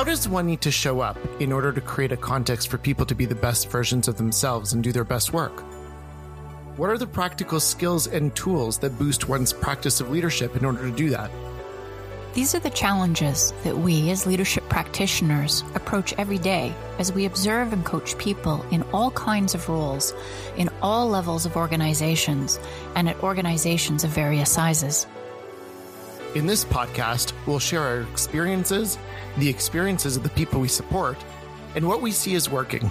How does one need to show up in order to create a context for people to be the best versions of themselves and do their best work? What are the practical skills and tools that boost one's practice of leadership in order to do that? These are the challenges that we, as leadership practitioners, approach every day as we observe and coach people in all kinds of roles, in all levels of organizations, and at organizations of various sizes. In this podcast, we'll share our experiences, the experiences of the people we support, and what we see is working.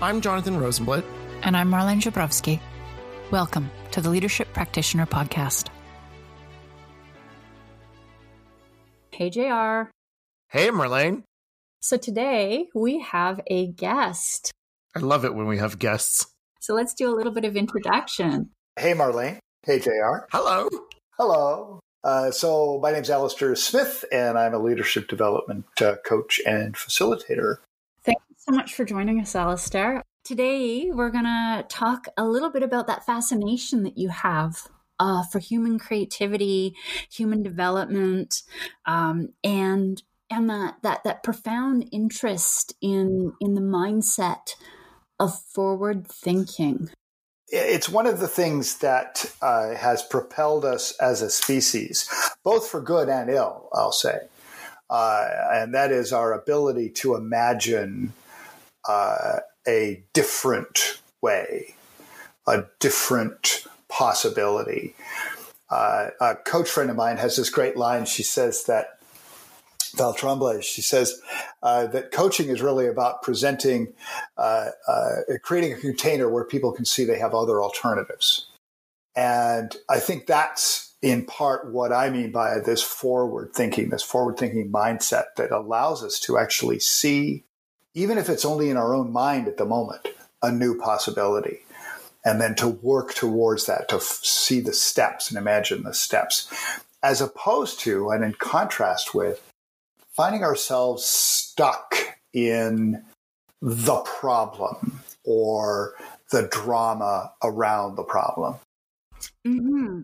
I'm Jonathan Rosenblatt. And I'm Marlene Jabrowski. Welcome to the Leadership Practitioner Podcast. Hey, JR. Hey, Marlene. So today we have a guest. I love it when we have guests. So let's do a little bit of introduction. Hey, Marlene. Hey, JR. Hello. Hello. Uh, so my name's Alisdair Smith, and I'm a leadership development uh, coach and facilitator. Thank you so much for joining us, Alisdair. Today, we're going to talk a little bit about that fascination that you have uh, for human creativity, human development, um, and and that that that profound interest in in the mindset of forward thinking it's one of the things that uh, has propelled us as a species, both for good and ill, I'll say. Uh, and that is our ability to imagine uh, a different way, a different possibility. Uh, a coach friend of mine has this great line. She says that Val Tremblay, she says uh, that coaching is really about presenting, uh, uh, creating a container where people can see they have other alternatives. And I think that's in part what I mean by this forward thinking, this forward thinking mindset that allows us to actually see, even if it's only in our own mind at the moment, a new possibility. And then to work towards that, to f- see the steps and imagine the steps, as opposed to, and in contrast with, finding ourselves stuck in the problem or the drama around the problem. Mm-hmm.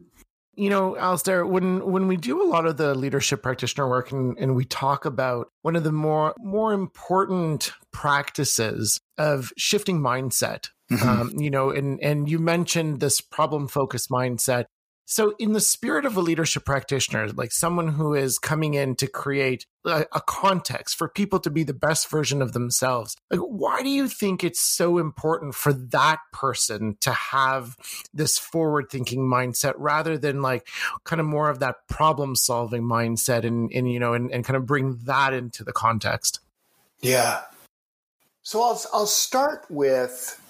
You know, Alisdair, when when we do a lot of the leadership practitioner work and, and we talk about one of the more more important practices of shifting mindset, mm-hmm. um, you know, and and you mentioned this problem focused mindset so, in the spirit of a leadership practitioner, like someone who is coming in to create a, a, context for people to be the best version of themselves, like why do you think it's so important for that person to have this forward thinking mindset rather than like kind of more of that problem solving mindset and, and you know, and, and kind of bring that into the context? Yeah. So, I'll, I'll start with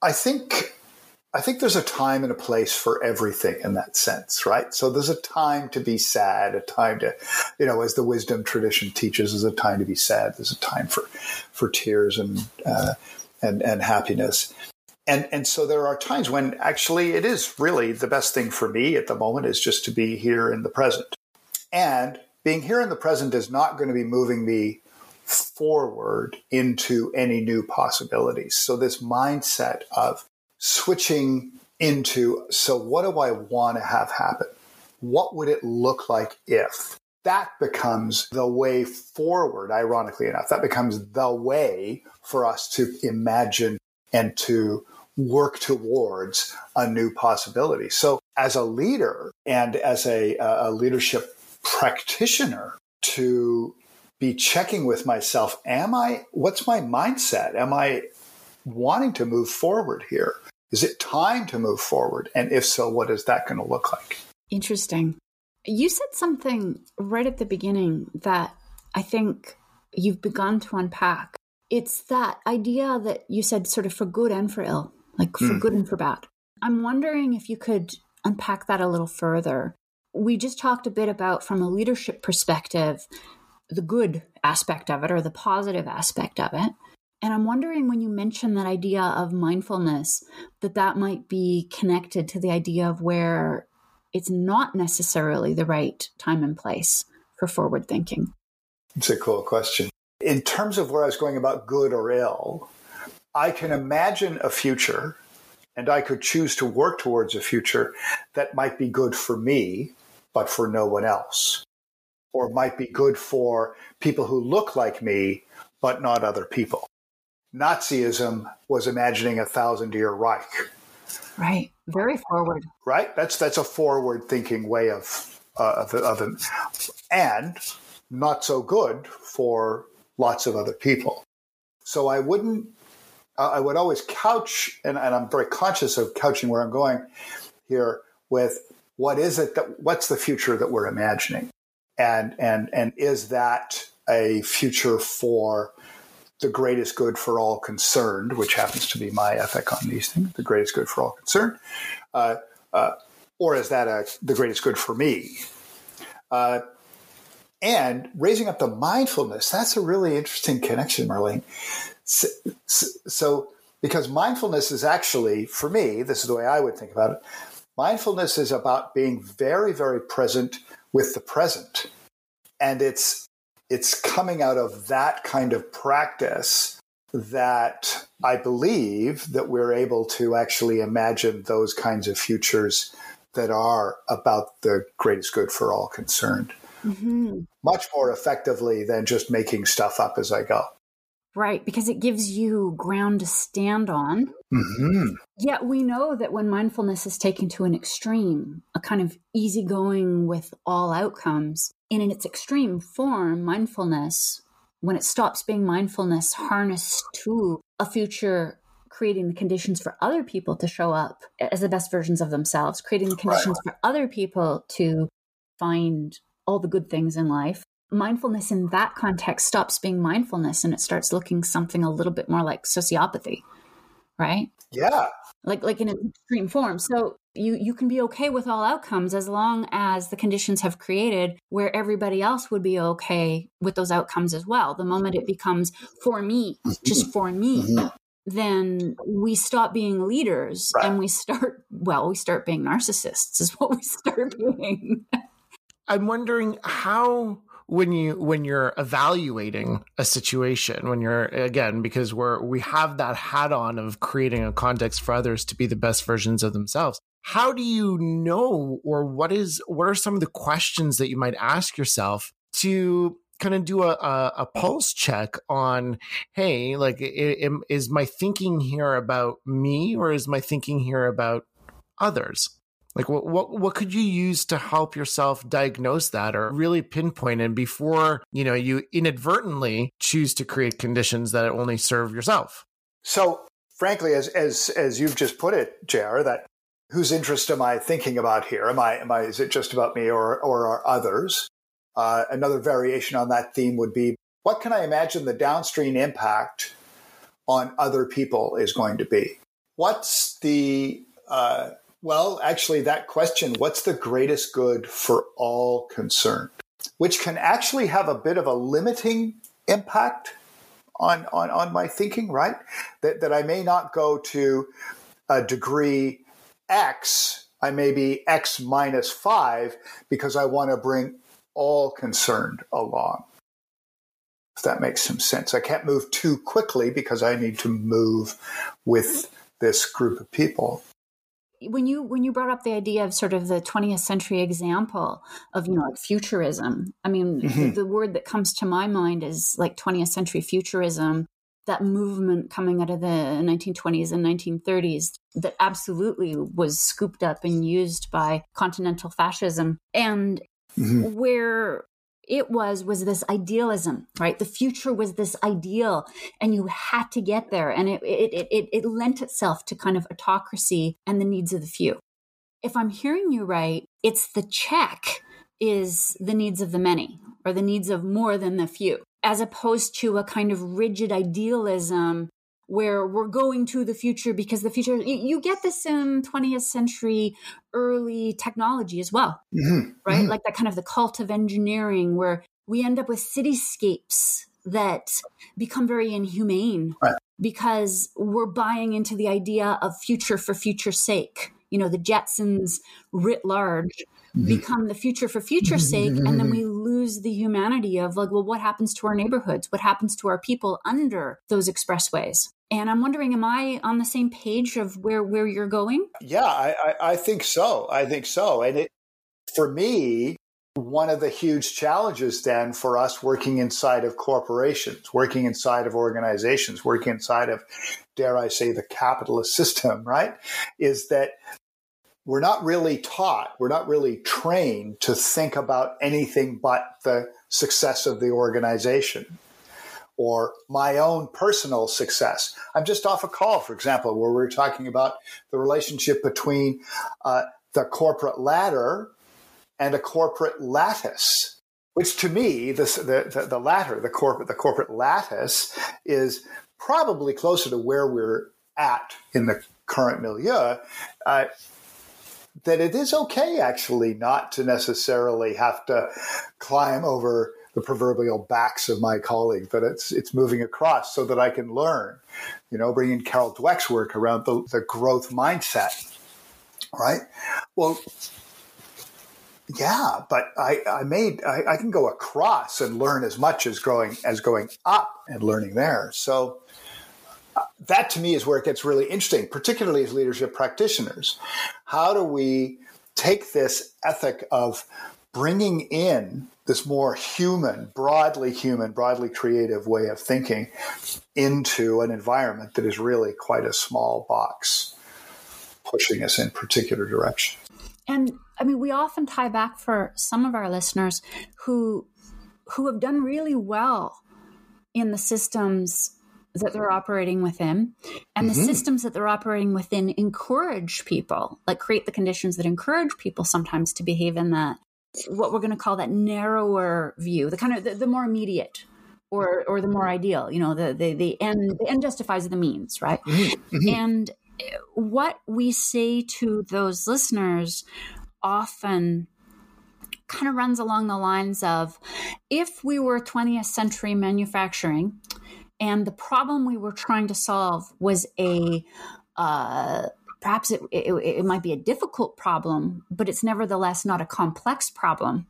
I think I think there's a time and a place for everything in that sense, right? So there's a time to be sad, a time to, you know, as the wisdom tradition teaches, there's a time to be sad. There's a time for, for tears and, uh, and, and happiness. And, and so there are times when actually it is really the best thing for me at the moment is just to be here in the present. And being here in the present is not going to be moving me forward into any new possibilities. So this mindset of switching into so what do I want to have happen? What would it look like if? That becomes the way forward, ironically enough. That becomes the way for us to imagine and to work towards a new possibility. So, as a leader and as a, a leadership practitioner, to be checking with myself, am I, what's my mindset? Am I wanting to move forward here? Is it time to move forward? And if so, what is that going to look like? Interesting. You said something right at the beginning that I think you've begun to unpack. It's that idea that you said sort of for good and for ill, like for mm. good and for bad. I'm wondering if you could unpack that a little further. We just talked a bit about, from a leadership perspective, the good aspect of it or the positive aspect of it. And I'm wondering when you mention that idea of mindfulness, that that might be connected to the idea of where it's not necessarily the right time and place for forward thinking. It's a cool question. In terms of where I was going about good or ill, I can imagine a future and I could choose to work towards a future that might be good for me, but for no one else. or might be good for people who look like me, but not other people. Nazism was imagining a thousand year Reich. Right. Very forward. Right. That's that's a forward thinking way of uh, of, of and not so good for lots of other people. So I wouldn't. I would always couch, and, and I'm very conscious of couching where I'm going here with what is it that what's the future that we're imagining, and and and is that a future for the greatest good for all concerned, which happens to be my ethic on these things, the greatest good for all concerned, uh, uh, or is that a, the greatest good for me? Uh, and raising up the mindfulness, that's a really interesting connection, Marlene. So, so, because mindfulness is actually, for me, this is the way I would think about it. Mindfulness is about being very, very present with the present. And it's it's coming out of that kind of practice that I believe that we're able to actually imagine those kinds of futures that are about the greatest good for all concerned. Mm-hmm. Much more effectively than just making stuff up as I go. Right, because it gives you ground to stand on. Mm-hmm. Yet we know that when mindfulness is taken to an extreme, a kind of easygoing with all outcomes, and in its extreme form, mindfulness, when it stops being mindfulness harnessed to a future creating the conditions for other people to show up as the best versions of themselves, creating the conditions right. for other people to find all the good things in life. Mindfulness in that context stops being mindfulness and it starts looking something a little bit more like sociopathy, right? Yeah. Like like in an extreme form. So you you can be okay with all outcomes as long as the conditions have created where everybody else would be okay with those outcomes as well. The moment it becomes for me, just mm-hmm. for me, mm-hmm. then we stop being leaders right. and we start well, we start being narcissists is what we start being. I'm wondering how when you when you're evaluating a situation when you're again because we're we have that hat on of creating a context for others to be the best versions of themselves. How do you know or what is what are some of the questions that you might ask yourself to kind of do a, a, a pulse check on hey like is my thinking here about me or is my thinking here about others like what, what what could you use to help yourself diagnose that or really pinpoint it before, you know, you inadvertently choose to create conditions that only serve yourself? So frankly, as as as you've just put it, JR, that whose interest am I thinking about here? Am I am I is it just about me or or are others? Uh, another variation on that theme would be what can I imagine the downstream impact on other people is going to be? What's the uh, well, actually, that question, what's the greatest good for all concerned? Which can actually have a bit of a limiting impact on, on, on my thinking, right? That, that I may not go to a degree X, I may be X minus five because I want to bring all concerned along. If that makes some sense. I can't move too quickly because I need to move with this group of people when you when you brought up the idea of sort of the 20th century example of you know like futurism i mean mm-hmm. the, the, word that comes to my mind is like 20th century futurism that movement coming out of the 1920s and 1930s that absolutely was scooped up and used by continental fascism and mm-hmm. where it was was this idealism right? The future was this ideal and you had to get there. And it it it, it lent itself to kind of autocracy and the needs of the few. If i'm hearing you right it's the check is the needs of the many or the needs of more than the few as opposed to a kind of rigid idealism where we're going to the future because the future you, you get this in 20th century early technology as well mm-hmm. right mm-hmm. like that kind of the cult of engineering where we end up with cityscapes that become very inhumane right. because we're buying into the idea of future for future's sake you know the jetsons writ large mm-hmm. become the future for future's sake and then we lose the humanity of like well what happens to our neighborhoods what happens to our people under those expressways and I'm wondering, am I on the same page of where where you're going? Yeah, I, I, I think so. I think so. And it for me, one of the huge challenges then for us working inside of corporations, working inside of organizations, working inside of, dare I say, the capitalist system, right? Is that we're not really taught, we're not really trained to think about anything but the success of the organization or my own personal success. I'm just off a call, for example, where we are talking about the relationship between uh, the corporate ladder and a corporate lattice, which to me, this, the, the, the latter, the corporate, the corporate lattice, is probably closer to where we're at in the current milieu. Uh, that it is okay actually not to necessarily have to climb over the proverbial backs of my colleagues, but it's it's moving across so that I can learn. You know, bringing Carol Dweck's work around the, the growth mindset, right? Well, yeah, but I, I made I, I, can go across and learn as much as growing as going up and learning there. So uh, that to me is where it gets really interesting, particularly as leadership practitioners. How do we take this ethic of bringing in this more human, broadly human, broadly creative way of thinking into an environment that is really quite a small box, pushing us in particular directions? And I mean, we often tie back for some of our listeners who who have done really well in the systems that they're operating within and mm-hmm. the systems that they're operating within encourage people like create the conditions that encourage people sometimes to behave in that what we're going to call that narrower view the kind of the, the, more immediate or or the more ideal you know the the, the end the end justifies the means right mm-hmm. mm-hmm. and what we say to those listeners often kind of runs along the lines of if we were 20th century manufacturing and the problem we were trying to solve was a uh, perhaps it, it, it, might be a difficult problem but it's nevertheless not a complex problem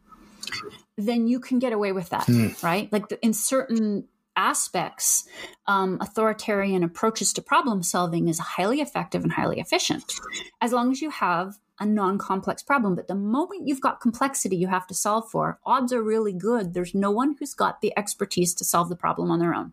then you can get away with that mm. right like the, in certain aspects, um, authoritarian approaches to problem solving is highly effective and highly efficient, as long as you have a non complex problem. But the moment you've got complexity you have to solve for, odds are really good. There's no one who's got the expertise to solve the problem on their own.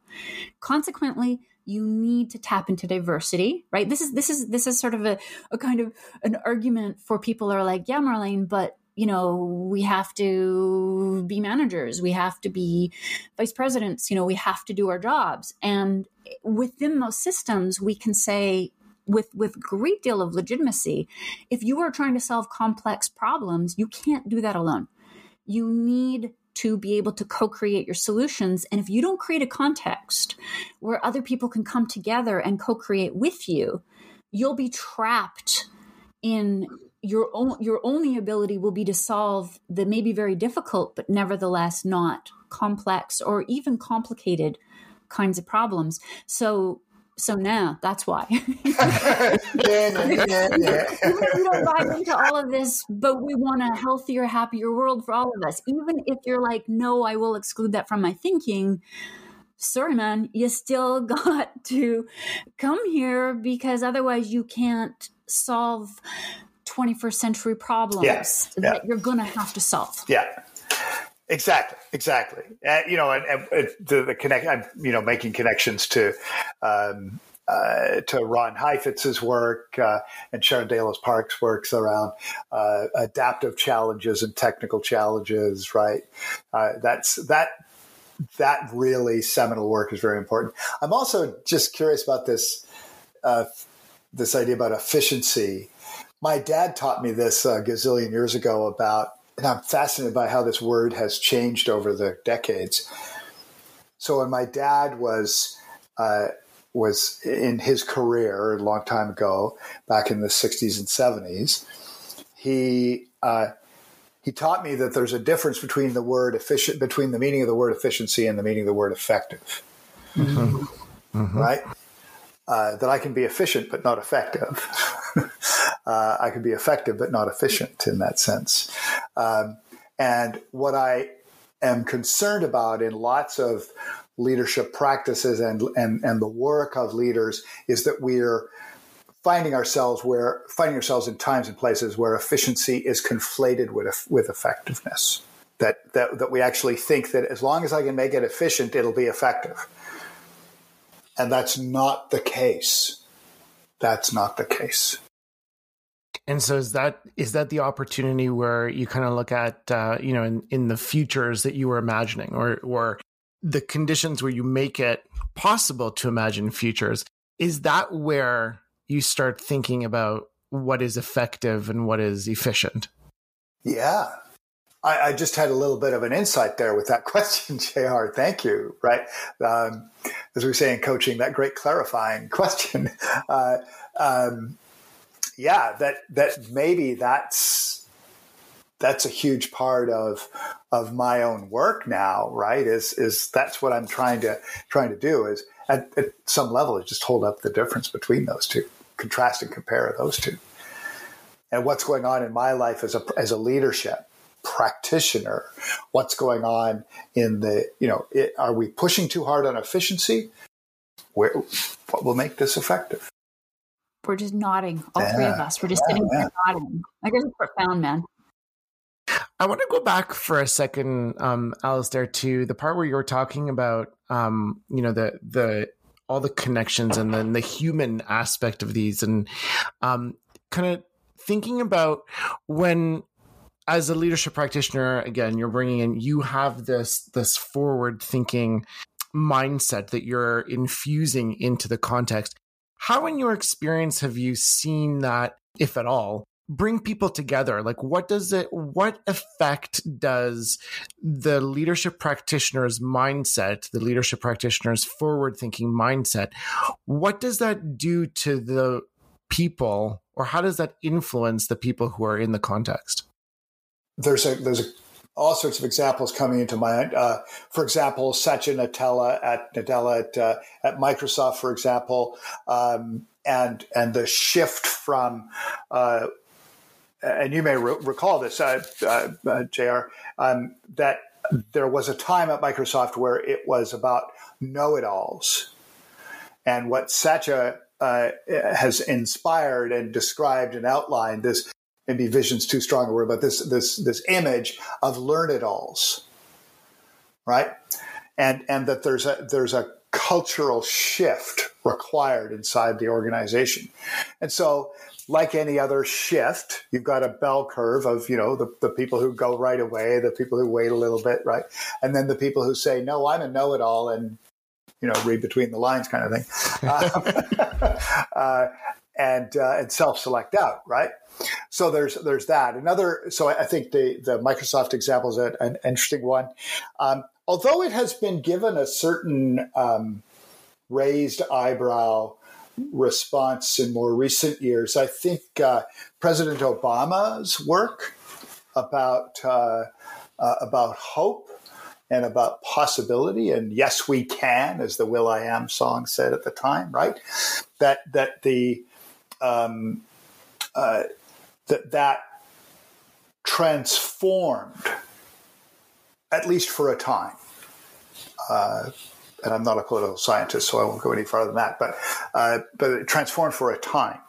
Consequently, you need to tap into diversity, right? This is this is this is sort of a, a kind of an argument for people are like, yeah, Marlene, but you know, we have to be managers, we have to be vice presidents, you know, we have to do our jobs. And within those systems, we can say, with with great deal of legitimacy if you are trying to solve complex problems you can't do that alone you need to be able to co-create your solutions. And if you don't create a context where other people can come together and co-create with you you'll be trapped in your own your only ability will be to solve the maybe very difficult but nevertheless not complex or even complicated kinds of problems. So so now that's why yeah, yeah, yeah. we don't buy into all of this but we want a healthier happier world for all of us even if you're like no i will exclude that from my thinking sorry man you still got to come here because otherwise you can't solve 21st century problems yes. that you're going to have to solve. Yeah. Exactly, exactly. Uh, you know, and, and the, the, connect. I'm you know making connections to um, uh, to Ron Heifetz's work uh, and Sharon Daloz Parks' works around uh, adaptive challenges and technical challenges. Right. Uh, that's that. That really seminal work is very important. I'm also just curious about this uh, this idea about efficiency my dad taught me this a gazillion years ago about, and I'm fascinated by how this word has changed over the decades. So when my dad was uh, was in his career a long time ago, back in the 60s and 70s, he uh, he taught me that there's a difference between the word efficient, between the meaning of the word efficiency and the meaning of the word effective. Mm-hmm. Mm-hmm. Right? Uh, that I can be efficient but not effective. uh, I can be effective but not efficient in that sense. Um, and what I am concerned about in lots of leadership practices and, and, and the work of leaders is that we're finding ourselves where finding ourselves in times and places where efficiency is conflated with with effectiveness that, that, that we actually think that as long as I can make it efficient, it'll be effective. And that's not the case. That's not the case. And so is that is that the opportunity where you kind of look at uh, you know in, in the futures that you were imagining, or or the conditions where you make it possible to imagine futures? Is that where you start thinking about what is effective and what is efficient? Yeah, I, I, just had a little bit of an insight there with that question, JR. Thank you. Right. Um, as we say in coaching, that great clarifying question. Uh, um, yeah, that, that maybe that's, that's a huge part of, of my own work now, right? Is, is that's what I'm trying to, trying to do is at, at some level is just hold up the difference between those two, contrast and compare those two. And what's going on in my life as a, as a leadership practitioner what's going on in the you know it, are we pushing too hard on efficiency Where, what will make this effective we're just nodding all yeah. three of us. We're just yeah, sitting there nodding. Like it's profound man. I want to go back for a second, um, Alisdair, to the part where you were talking about, um, you know, the the all the connections and then the human aspect of these, and um, kind of thinking about when as a leadership practitioner again you're bringing in you have this this forward thinking mindset that you're infusing into the context how in your experience have you seen that if at all bring people together? Like what does it what effect does the leadership practitioner's mindset the leadership practitioner's forward thinking mindset what does that do to the people or how does that influence the people who are in the context? There's a there's a, all sorts of examples coming into mind. Uh, for example, Satya Nadella at Nadella at, uh, at Microsoft, for example, um, and and the shift from uh, and you may re- recall this, uh, uh, uh, Jr. Um, that there was a time at Microsoft where it was about know-it-alls, and what Satya uh, has inspired and described and outlined this maybe vision's too strong a word, but this this this image of learn it alls, right? And and that there's a there's a cultural shift required inside the organization. And so like any other shift, you've got a bell curve of, you know, the, the people who go right away, the people who wait a little bit, right? And then the people who say, no, I'm a know it all and, you know, read between the lines kind of thing. uh, uh, and, uh, and self select out, right? So there's there's that. Another. So I think the the Microsoft example is an, an interesting one. Um, although it has been given a certain um, raised eyebrow response in more recent years, I think uh, President Obama's work about uh, uh, about hope and about possibility and yes we can as the will.i.am song said at the time right that that the um, uh, that that transformed, at least for a time. Uh, and I'm not a political scientist, so I won't go any farther than that. But uh, but it transformed for a time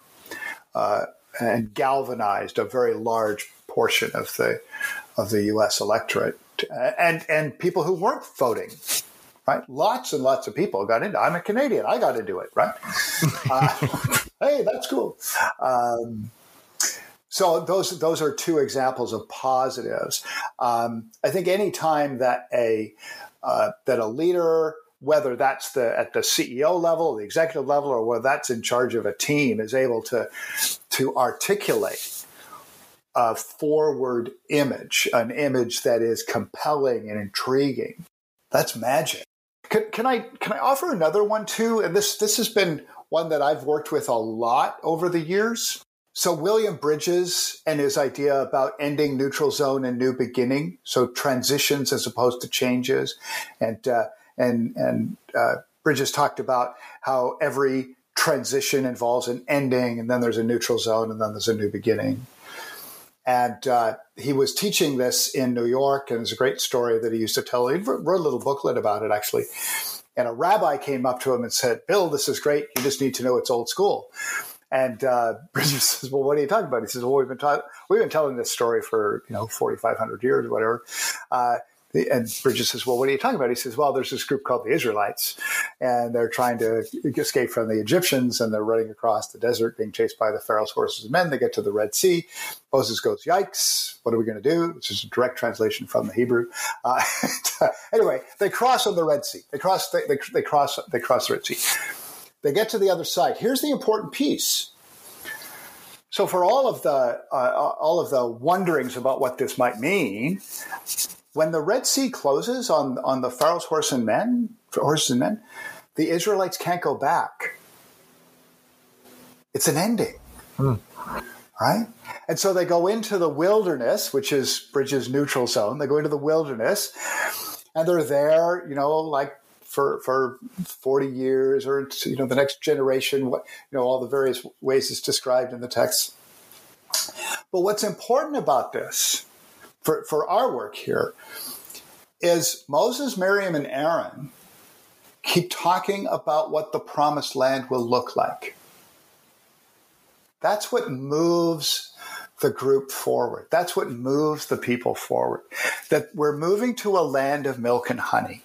uh, and galvanized a very large portion of the of the U.S. electorate and and people who weren't voting. Right, lots and lots of people got into. I'm a Canadian. I got to do it. Right. Uh, hey, that's cool. Um, so those those are two examples of positives. Um, I think any time that a uh, that a leader, whether that's the at the CEO level, the executive level, or whether that's in charge of a team, is able to to articulate a forward image, an image that is compelling and intriguing, that's magic. Can, can I can I offer another one too? And this this has been one that I've worked with a lot over the years. So William Bridges and his idea about ending neutral zone and new beginning, so transitions as opposed to changes, and uh, and and uh, Bridges talked about how every transition involves an ending, and then there's a neutral zone, and then there's a new beginning. And uh, he was teaching this in New York, and it's a great story that he used to tell. He wrote a little booklet about it, actually. And a rabbi came up to him and said, "Bill, this is great. You just need to know it's old school." And uh, says, "Well, what are you talking about?" He says, "Well, we've been ta- we've been telling this story for you know forty five hundred years or whatever." Uh, and Bridges says, Well, what are you talking about? He says, Well, there's this group called the Israelites, and they're trying to escape from the Egyptians, and they're running across the desert, being chased by the Pharaoh's horses and men. They get to the Red Sea. Moses goes, Yikes, what are we going to do? Which is a direct translation from the Hebrew. Uh, anyway, they cross on the Red Sea. They cross, they, they, they, cross, they cross the Red Sea. They get to the other side. Here's the important piece. So, for all of the uh, all of the wonderings about what this might mean, when the Red Sea closes on, on the Pharaoh's horse and men, horses and men, the Israelites can't go back. It's an ending. Hmm. Right? And so they go into the wilderness, which is Bridges' neutral zone. They go into the wilderness and they're there, you know, like for, for 40 years or, you know, the next generation, what, you know, all the various ways it's described in the text. But what's important about this for, for our work here is Moses, Miriam, and Aaron keep talking about what the promised land will look like. That's what moves the group forward. That's what moves the people forward. That we're moving to a land of milk and honey,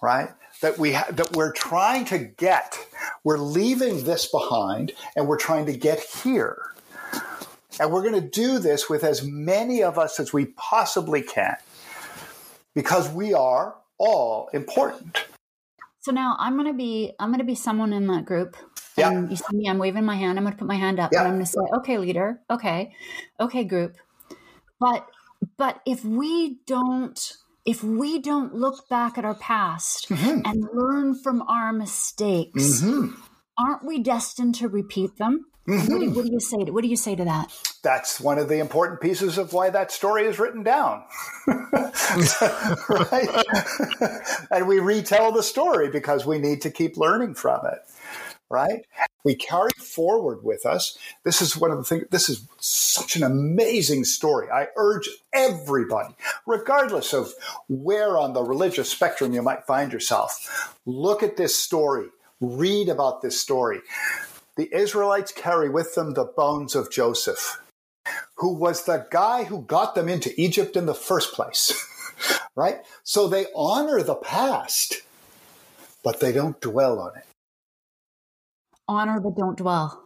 right? That we ha- that we're trying to get. We're leaving this behind, and we're trying to get here. And we're going to do this with as many of us as we possibly can because we are all important. So now I'm going to be I'm going to be someone in that group. Yeah. And you see me, I'm waving my hand. I'm going to put my hand up yeah. and I'm going to say, okay, leader. Okay. Okay, group. But, but if we don't, if we don't look back at our past mm-hmm. and learn from our mistakes, mm-hmm. aren't we destined to repeat them? Mm-hmm. What, do, what, do, you say? To, what do you say to that? That's one of the important pieces of why that story is written down, right? and we retell the story because we need to keep learning from it, right? We carry forward with us. This is one of the things. This is such an amazing story. I urge everybody, regardless of where on the religious spectrum you might find yourself, look at this story. Read about this story the Israelites carry with them the bones of Joseph, who was the guy who got them into Egypt in the first place. right? So they honor the past, but they don't dwell on it. Honor but don't dwell.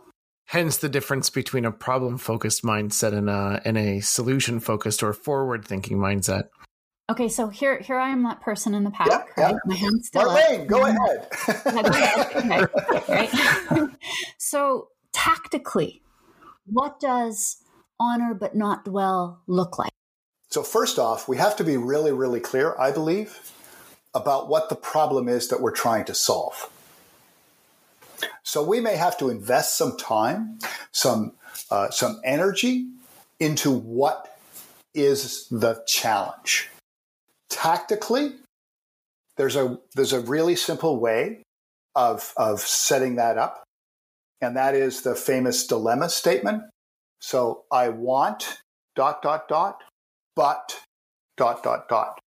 Hence the difference between a problem focused mindset and a, and a solution focused or forward thinking mindset. Okay, so here here I am, that person in the pack. Yeah, right? yeah. My hand's still Marlene, up. go ahead. yeah, go ahead. Okay, right? so tactically, what does honor but not dwell look like? So first off, we have to be really, really clear, I believe, about what the problem is that we're trying to solve. So we may have to invest some time, some uh, some energy into what is the challenge tactically, there's a there's a really simple way of of setting that up, and that is the famous dilemma statement. So I want dot dot dot, but dot dot dot.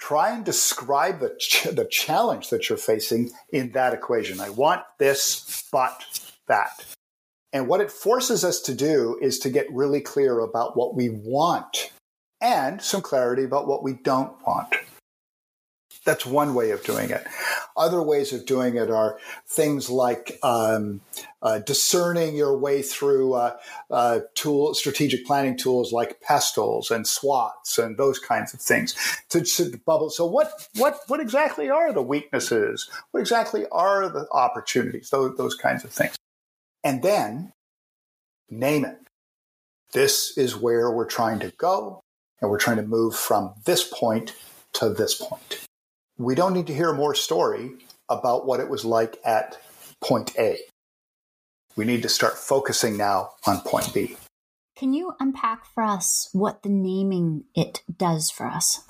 Try and describe the ch- the challenge that you're facing in that equation. I want this, but that. And what it forces us to do is to get really clear about what we want and some clarity about what we don't want. That's one way of doing it. Other ways of doing it are things like um, uh, discerning your way through uh, uh, tool, strategic planning tools like PESTLES and SWOTs and those kinds of things to, to bubble. So, what what what exactly are the weaknesses? What exactly are the opportunities? Those those kinds of things, and then name it. This is where we're trying to go and we're trying to move from this point to this point. We don't need to hear more story about what it was like at point A. We need to start focusing now on point B. Can you unpack for us what the naming it does for us?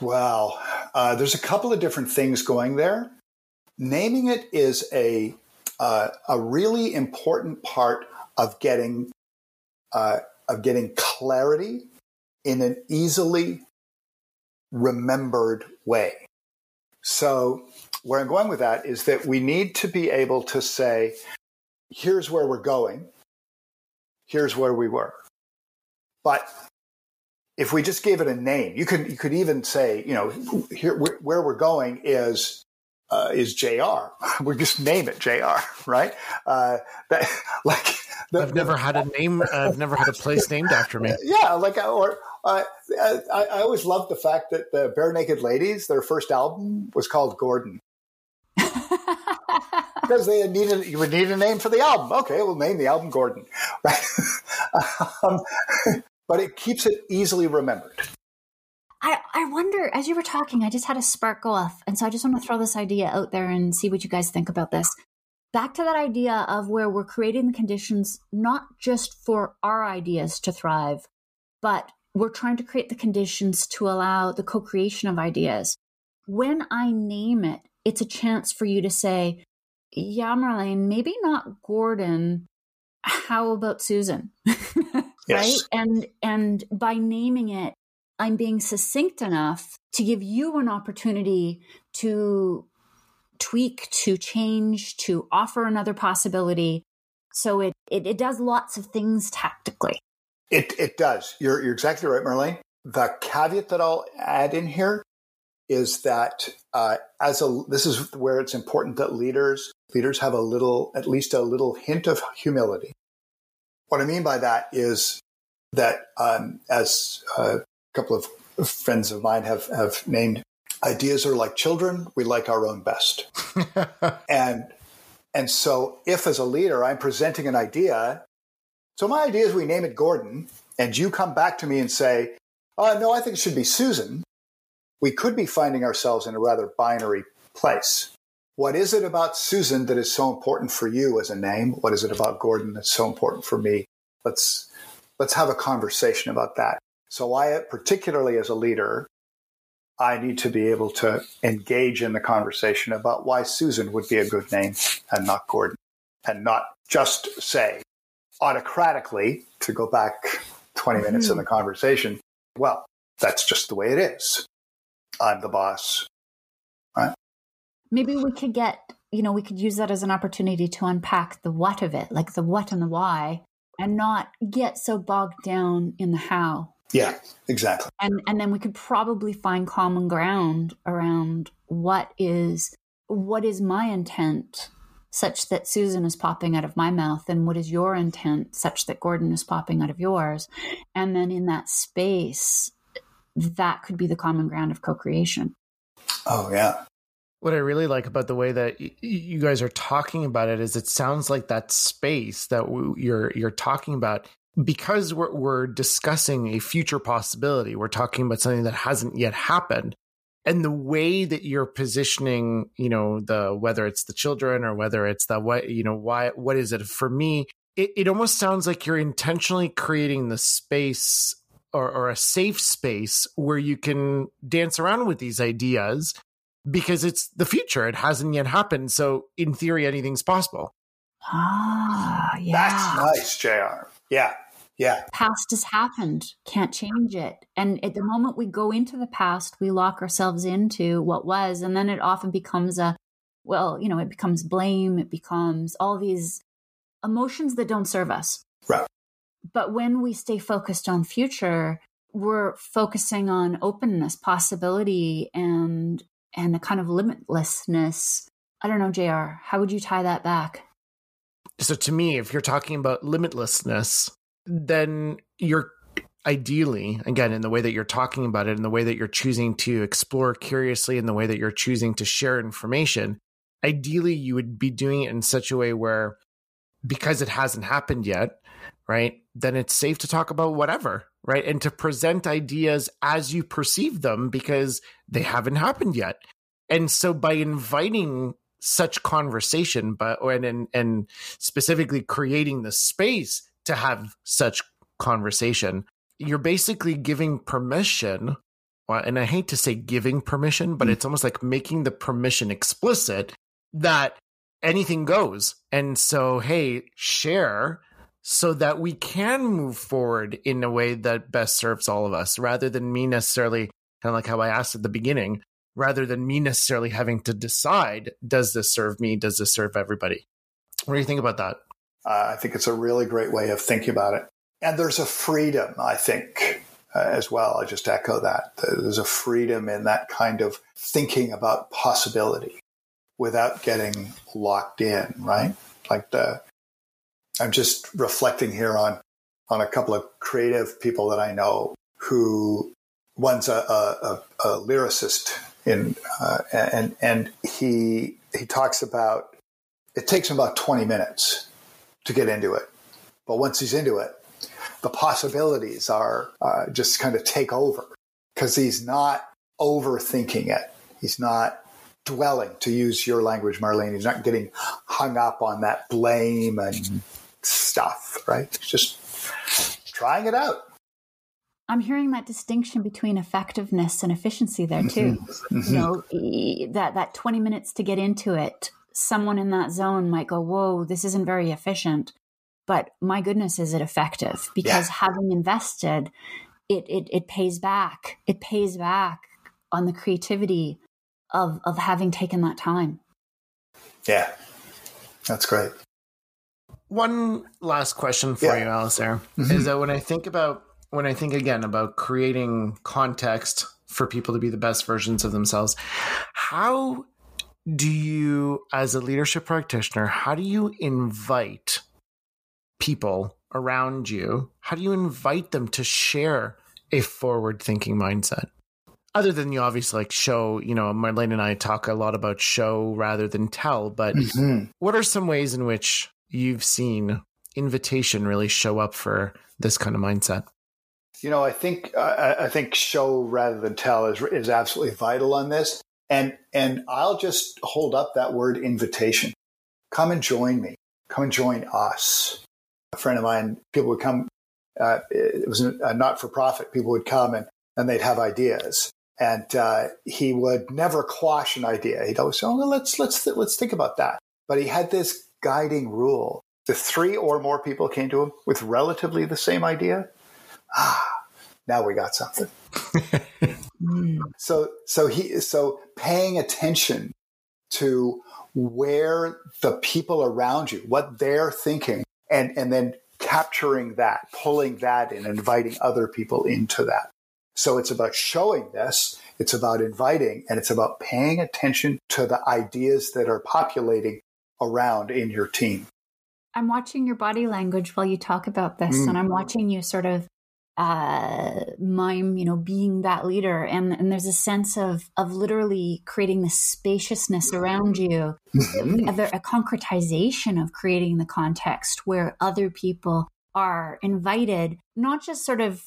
Well, uh, there's a couple of different things going there. Naming it is a uh, a really important part of getting uh, of getting clarity in an easily remembered way. So where I'm going with that is that we need to be able to say, here's where we're going, here's where we were. But if we just gave it a name, you could you could even say, you know, here where we're going is uh, is JR. we just name it JR, right? Uh, that, like the, I've never had a name. I've never had a place named after me. Yeah, like or uh, I, I always loved the fact that the Barenaked Ladies, their first album was called Gordon. because they needed you would need a name for the album. Okay, we'll name the album Gordon, right? um, but it keeps it easily remembered. I, I wonder, as you were talking, I just had a spark go off. And so I just want to throw this idea out there and see what you guys think about this. Back to that idea of where we're creating the conditions not just for our ideas to thrive, but we're trying to create the conditions to allow the co creation of ideas. When I name it, it's a chance for you to say, yeah, Marlene, maybe not Gordon. How about Susan? yes. right? And and by naming it, I'm being succinct enough to give you an opportunity to tweak, to change, to offer another possibility. So it, it, it does lots of things tactically. It, it does. You're, you're exactly right, Marlene. The caveat that I'll add in here is that uh, as a this is where it's important that leaders leaders have a little at least a little hint of humility. What I mean by that is that um, as uh, couple of friends of mine have, have named ideas are like children. We like our own best. and, and so if as a leader, I'm presenting an idea, so my idea is we name it Gordon and you come back to me and say, oh, no, I think it should be Susan. We could be finding ourselves in a rather binary place. What is it about Susan that is so important for you as a name? What is it about Gordon that's so important for me? Let's let's have a conversation about that. So I, particularly as a leader, I need to be able to engage in the conversation about why Susan would be a good name and not Gordon, and not just say autocratically to go back 20 mm-hmm. minutes in the conversation, well, that's just the way it is. I'm the boss. Right? Maybe we could get, you know, we could use that as an opportunity to unpack the what of it, like the what and the why, and not get so bogged down in the how yeah, exactly. And and then we could probably find common ground around what is what is my intent such that Susan is popping out of my mouth and what is your intent such that Gordon is popping out of yours. And then in that space that could be the common ground of co-creation. Oh yeah. What I really like about the way that y- you guys are talking about it is it sounds like that space that w- you're you're talking about because we're, we're discussing a future possibility, we're talking about something that hasn't yet happened. And the way that you're positioning, you know, the whether it's the children or whether it's the what, you know, why, what is it for me? It, it almost sounds like you're intentionally creating the space or, or a safe space where you can dance around with these ideas because it's the future. It hasn't yet happened. So, in theory, anything's possible. Ah, yeah. That's nice, JR. Yeah. Yeah. Past has happened. Can't change it. And at the moment we go into the past, we lock ourselves into what was. And then it often becomes a, well, you know, it becomes blame. It becomes all these emotions that don't serve us. Right. But when we stay focused on future, we're focusing on openness, possibility, and and a kind of limitlessness. I don't know, JR, how would you tie that back? So to me, if you're talking about limitlessness, then you're ideally, again, in the way that you're talking about it, in the way that you're choosing to explore curiously, in the way that you're choosing to share information, ideally you would be doing it in such a way where because it hasn't happened yet, right? Then it's safe to talk about whatever, right? And to present ideas as you perceive them because they haven't happened yet. And so by inviting such conversation, but and and, and specifically creating the space to have such conversation, you're basically giving permission. And I hate to say giving permission, but mm. it's almost like making the permission explicit that anything goes. And so, hey, share so that we can move forward in a way that best serves all of us rather than me necessarily kind of like how I asked at the beginning rather than me necessarily having to decide does this serve me? Does this serve everybody? What do you think about that? Uh, I think it's a really great way of thinking about it. And there's a freedom, I think, uh, as well. I just echo that. There's a freedom in that kind of thinking about possibility without getting locked in, right? Like the, I'm just reflecting here on, on a couple of creative people that I know who one's a, a, a lyricist in, uh, and, and he, he talks about, it takes him about 20 minutes to get into it. But once he's into it, the possibilities are uh, just kind of take over because he's not overthinking it. He's not dwelling, to use your language, Marlene. He's not getting hung up on that blame and stuff, right? He's just trying it out. I'm hearing that distinction between effectiveness and efficiency there too. Mm-hmm. Mm-hmm. You know, that that 20 minutes to get into it, someone in that zone might go, "Whoa, this isn't very efficient." But my goodness, is it effective? Because yeah. having invested, it, it it pays back. It pays back on the creativity of of having taken that time. Yeah, that's great. One last question for yeah. you, Alisdair, mm-hmm. is that when I think about when I think again about creating context for people to be the best versions of themselves, how do you, as a leadership practitioner, how do you invite people around you? How do you invite them to share a forward thinking mindset? other than you obviously like show, you know, Marlene and I talk a lot about show rather than tell, but mm-hmm. what are some ways in which you've seen invitation really show up for this kind of mindset? You know, I think uh, I think show rather than tell is is absolutely vital on this, and and I'll just hold up that word invitation. Come and join me. Come and join us. A friend of mine, people would come. Uh, it was a not for profit. People would come and and they'd have ideas, and uh, he would never quash an idea. He'd always say, "Oh, let's let's let's think about that." But he had this guiding rule: the three or more people came to him with relatively the same idea. Ah, now we got something. so so he so paying attention to where the people around you, what they're thinking, and and then capturing that, pulling that in, inviting other people into that. So it's about showing this, it's about inviting, and it's about paying attention to the ideas that are populating around in your team. I'm watching your body language while you talk about this, mm. and I'm watching you sort of uh, mime, you know, being that leader. And, and there's a sense of, of literally creating this spaciousness around you, mm-hmm. a, a concretization of creating the context where other people are invited, not just sort of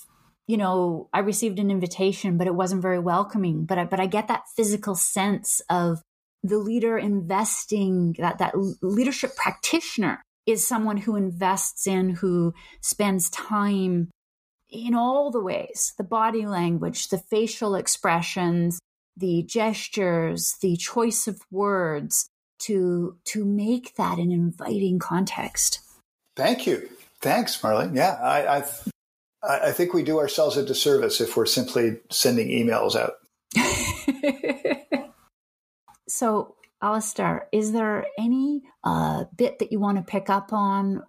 you know, I received an invitation, but it wasn't very welcoming. But I, but I get that physical sense of the leader investing that that leadership practitioner is someone who invests in, who spends time in all the ways, the body language, the facial expressions, the gestures, the choice of words to to make that an inviting context. Thank you. Thanks, Marlene. Yeah, I, I I think we do ourselves a disservice if we're simply sending emails out. so, Alisdair, is there any uh, bit that you want to pick up on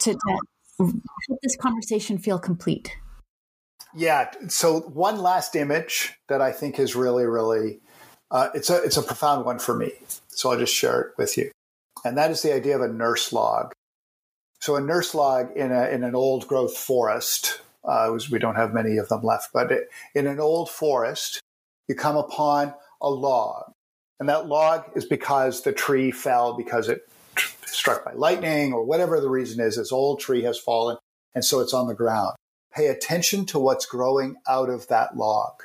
to, to help this conversation feel complete? Yeah. So, one last image that I think is really, really uh, it's a it's a profound one for me. So I'll just share it with you, and that is the idea of a nurse log. So a nurse log in, a, in an old growth forest, uh, was, we don't have many of them left, but it, in an old forest, you come upon a log. And that log is because the tree fell because it struck by lightning or whatever the reason is. This old tree has fallen and so it's on the ground. Pay attention to what's growing out of that log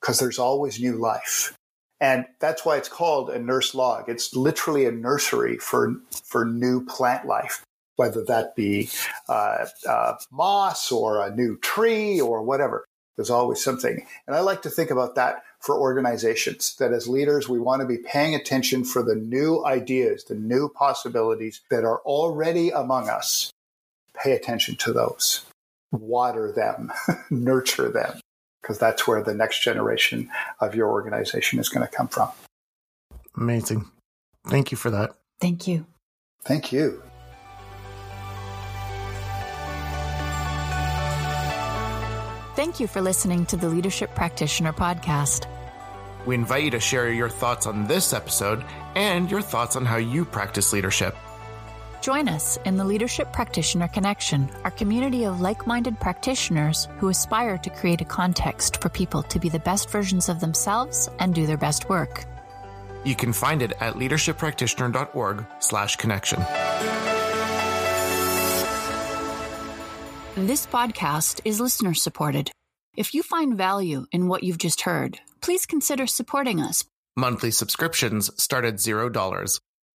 because there's always new life. And that's why it's called a nurse log. It's literally a nursery for, for new plant life whether that be uh, uh, moss or a new tree or whatever. There's always something. And I like to think about that for organizations that as leaders, we want to be paying attention for the new ideas, the new possibilities that are already among us. Pay attention to those, water them, nurture them. because that's where the next generation of your organization is going to come from. Amazing. Thank you for that. Thank you. Thank you. Thank you for listening to the Leadership Practitioner Podcast. We invite you to share your thoughts on this episode and your thoughts on how you practice leadership. Join us in the Leadership Practitioner Connection, our community of like minded practitioners who aspire to create a context for people to be the best versions of themselves and do their best work. You can find it at leadershippractitioner.org slash connection. This podcast is listener supported. If you find value in what you've just heard, please consider supporting us. Monthly subscriptions start at $0.